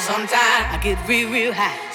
Sometimes I get real, real high.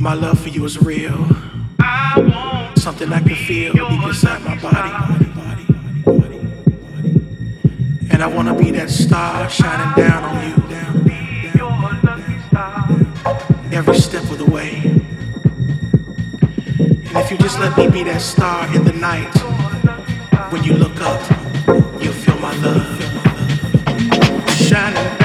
My love for you is real. Something I can feel deep inside my body. And I wanna be that star shining down on you. Every step of the way. And if you just let me be that star in the night, when you look up, you'll feel my love. Shining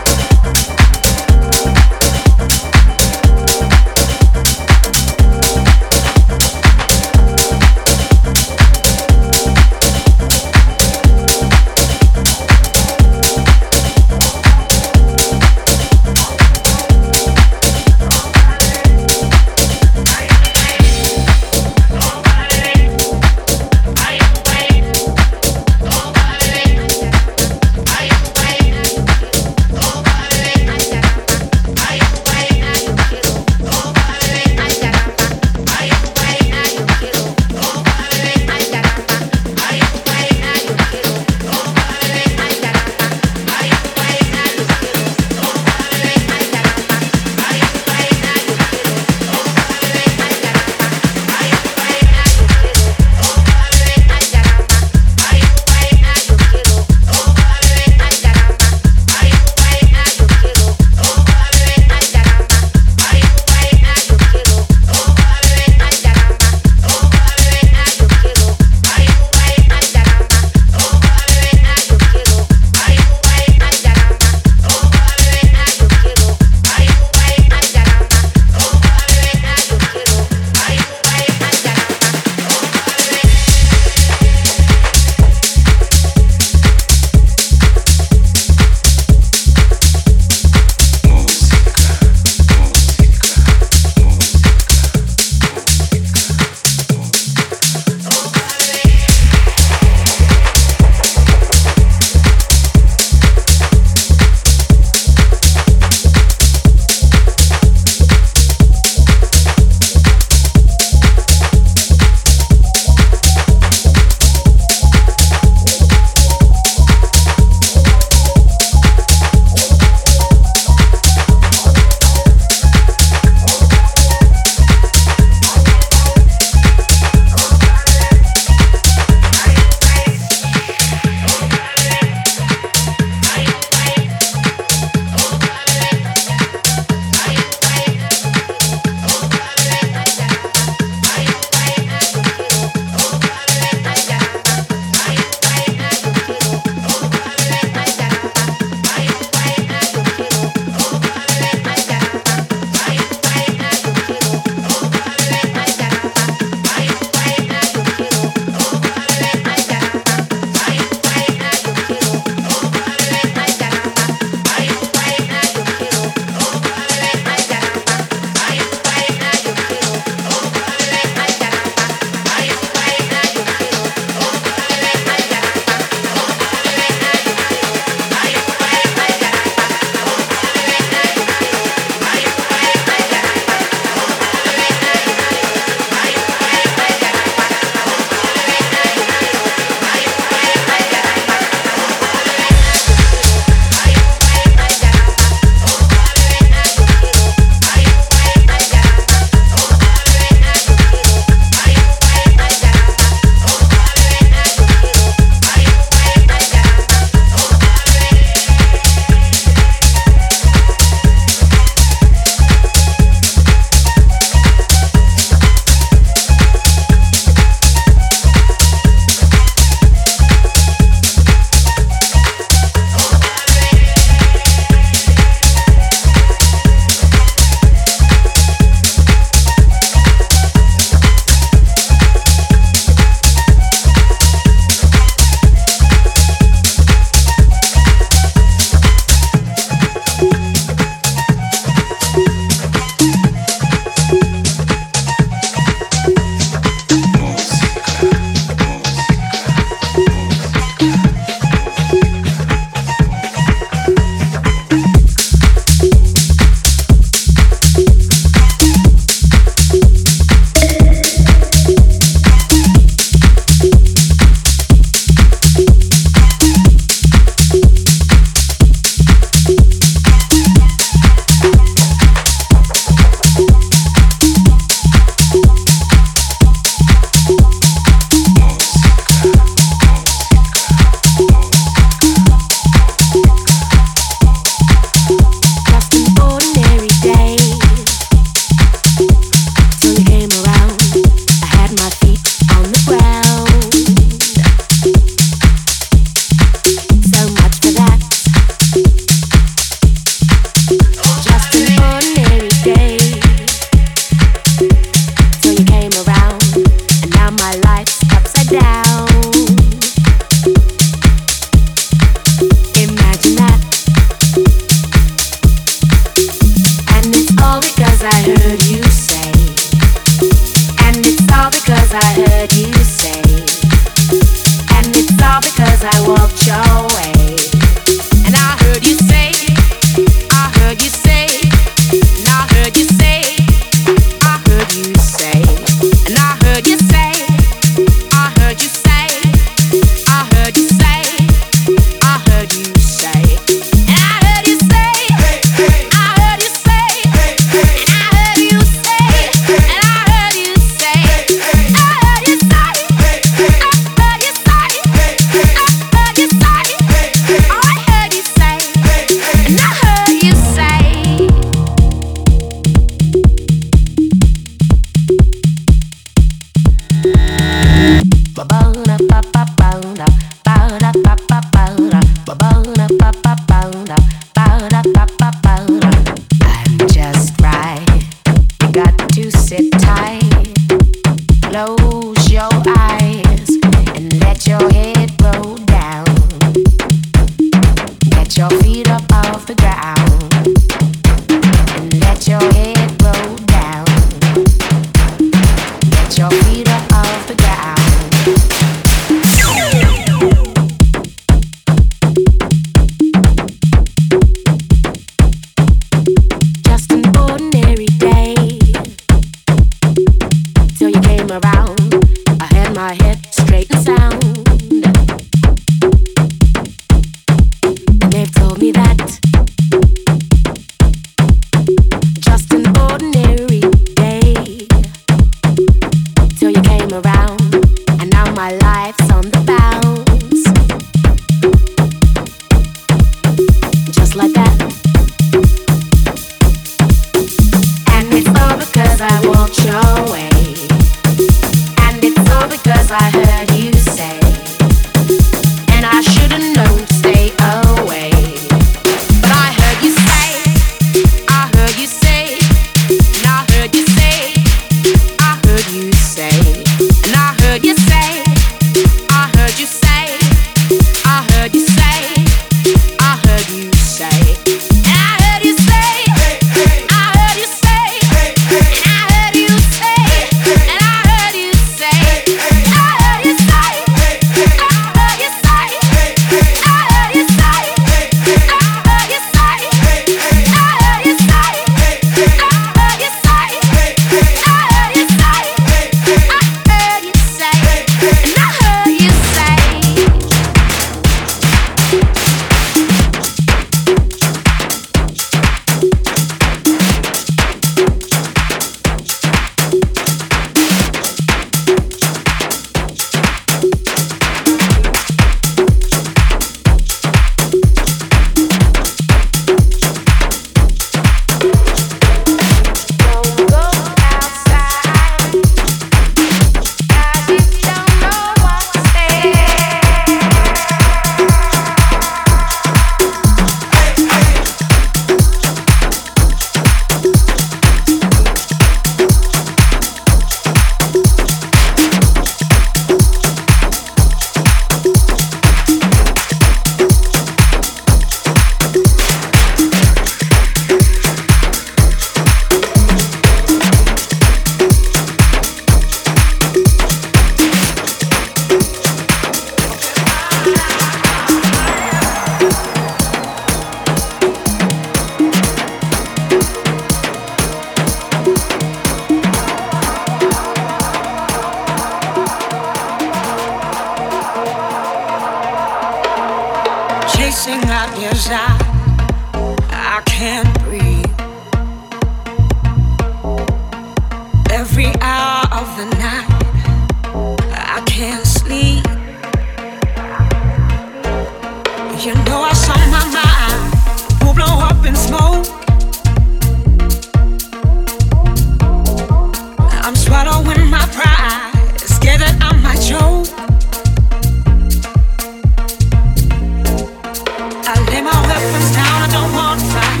don't want fight.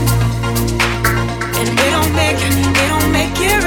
And they don't make they don't make it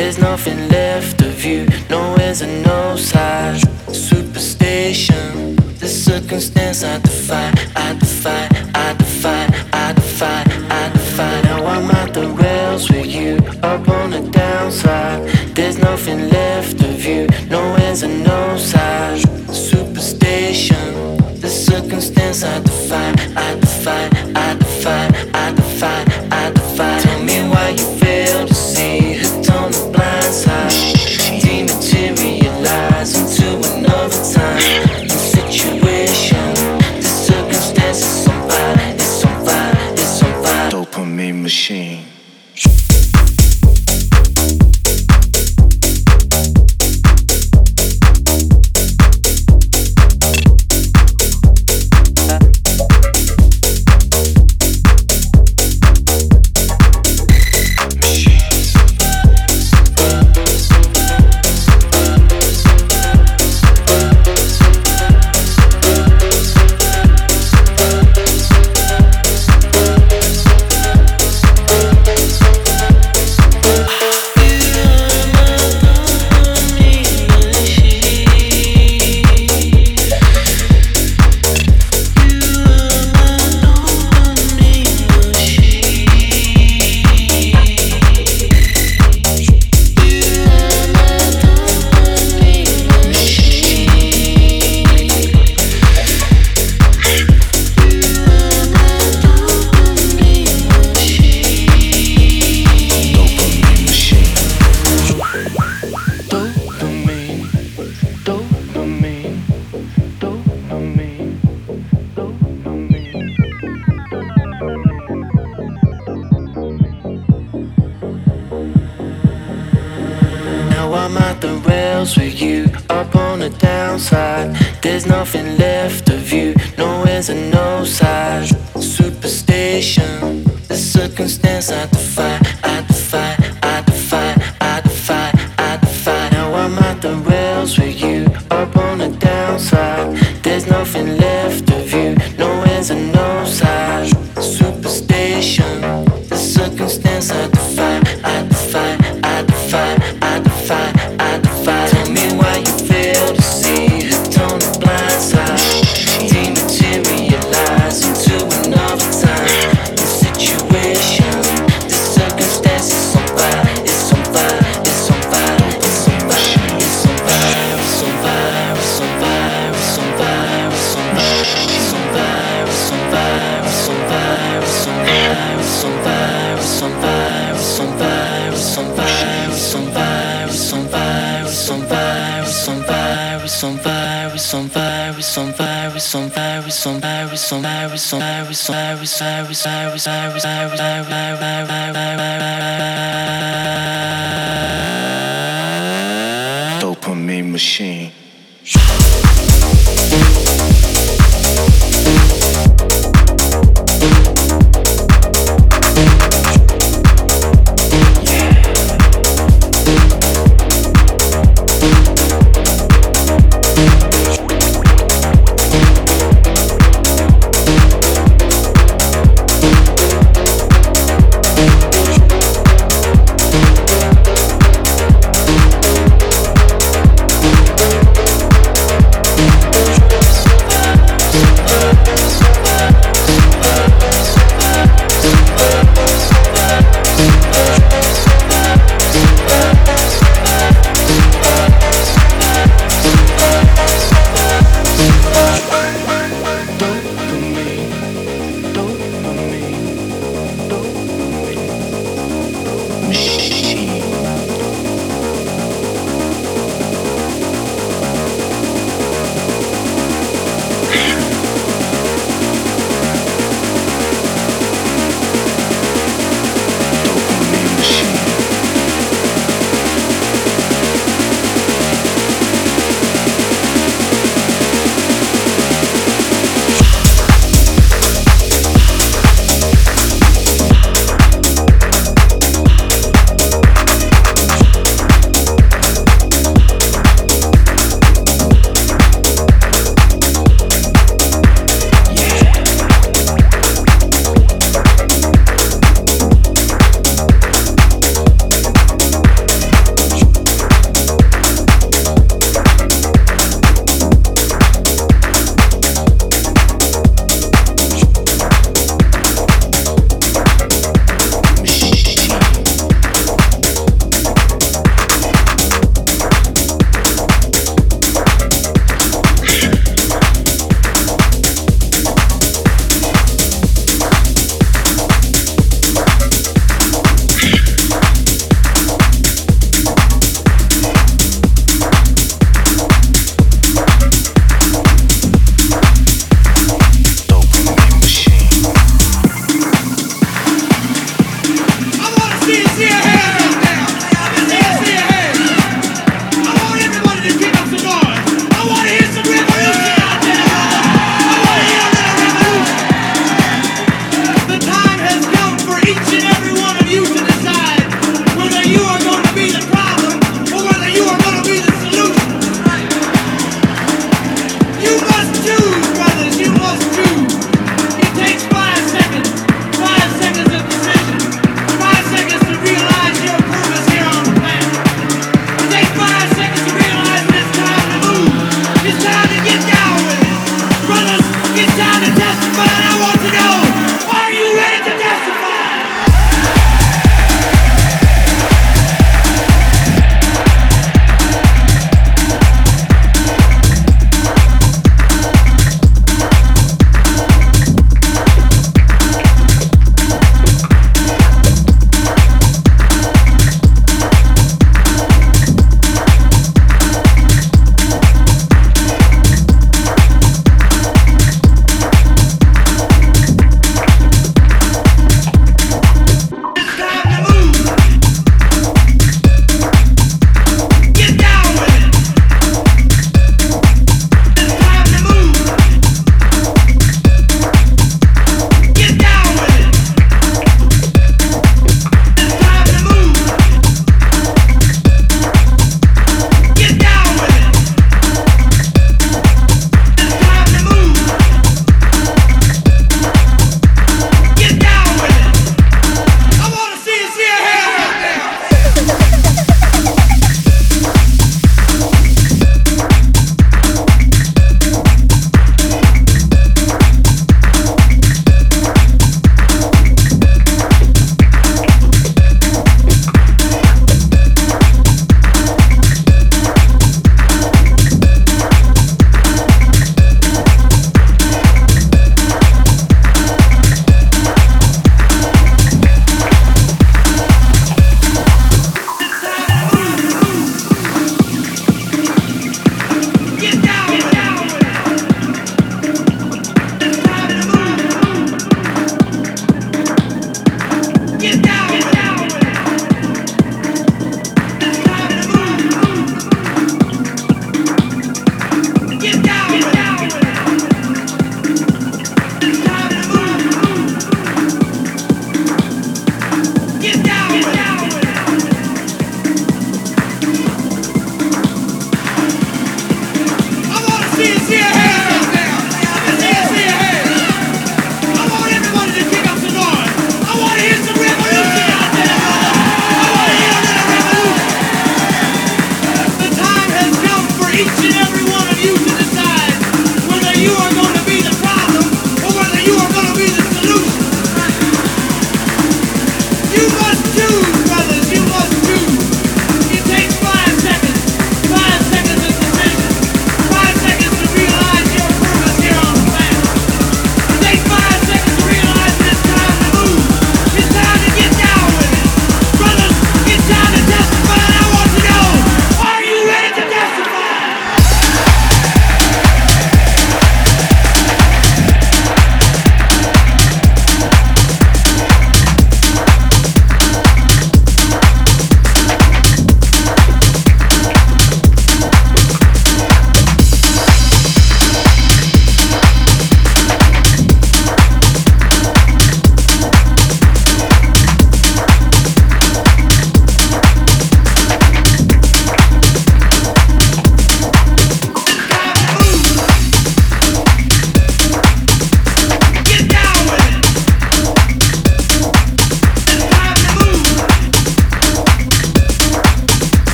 There's nothing left of you, No answer, no side. Superstition, the circumstance I defy, I defy, I defy, I defy, I defy. Now I'm out the rails with you, up on the downside. There's nothing left of you, No answer, no side. Superstition, the circumstance I defy, I defy. There's nothing left of you, no ends and no size. Superstition.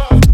love.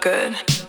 good.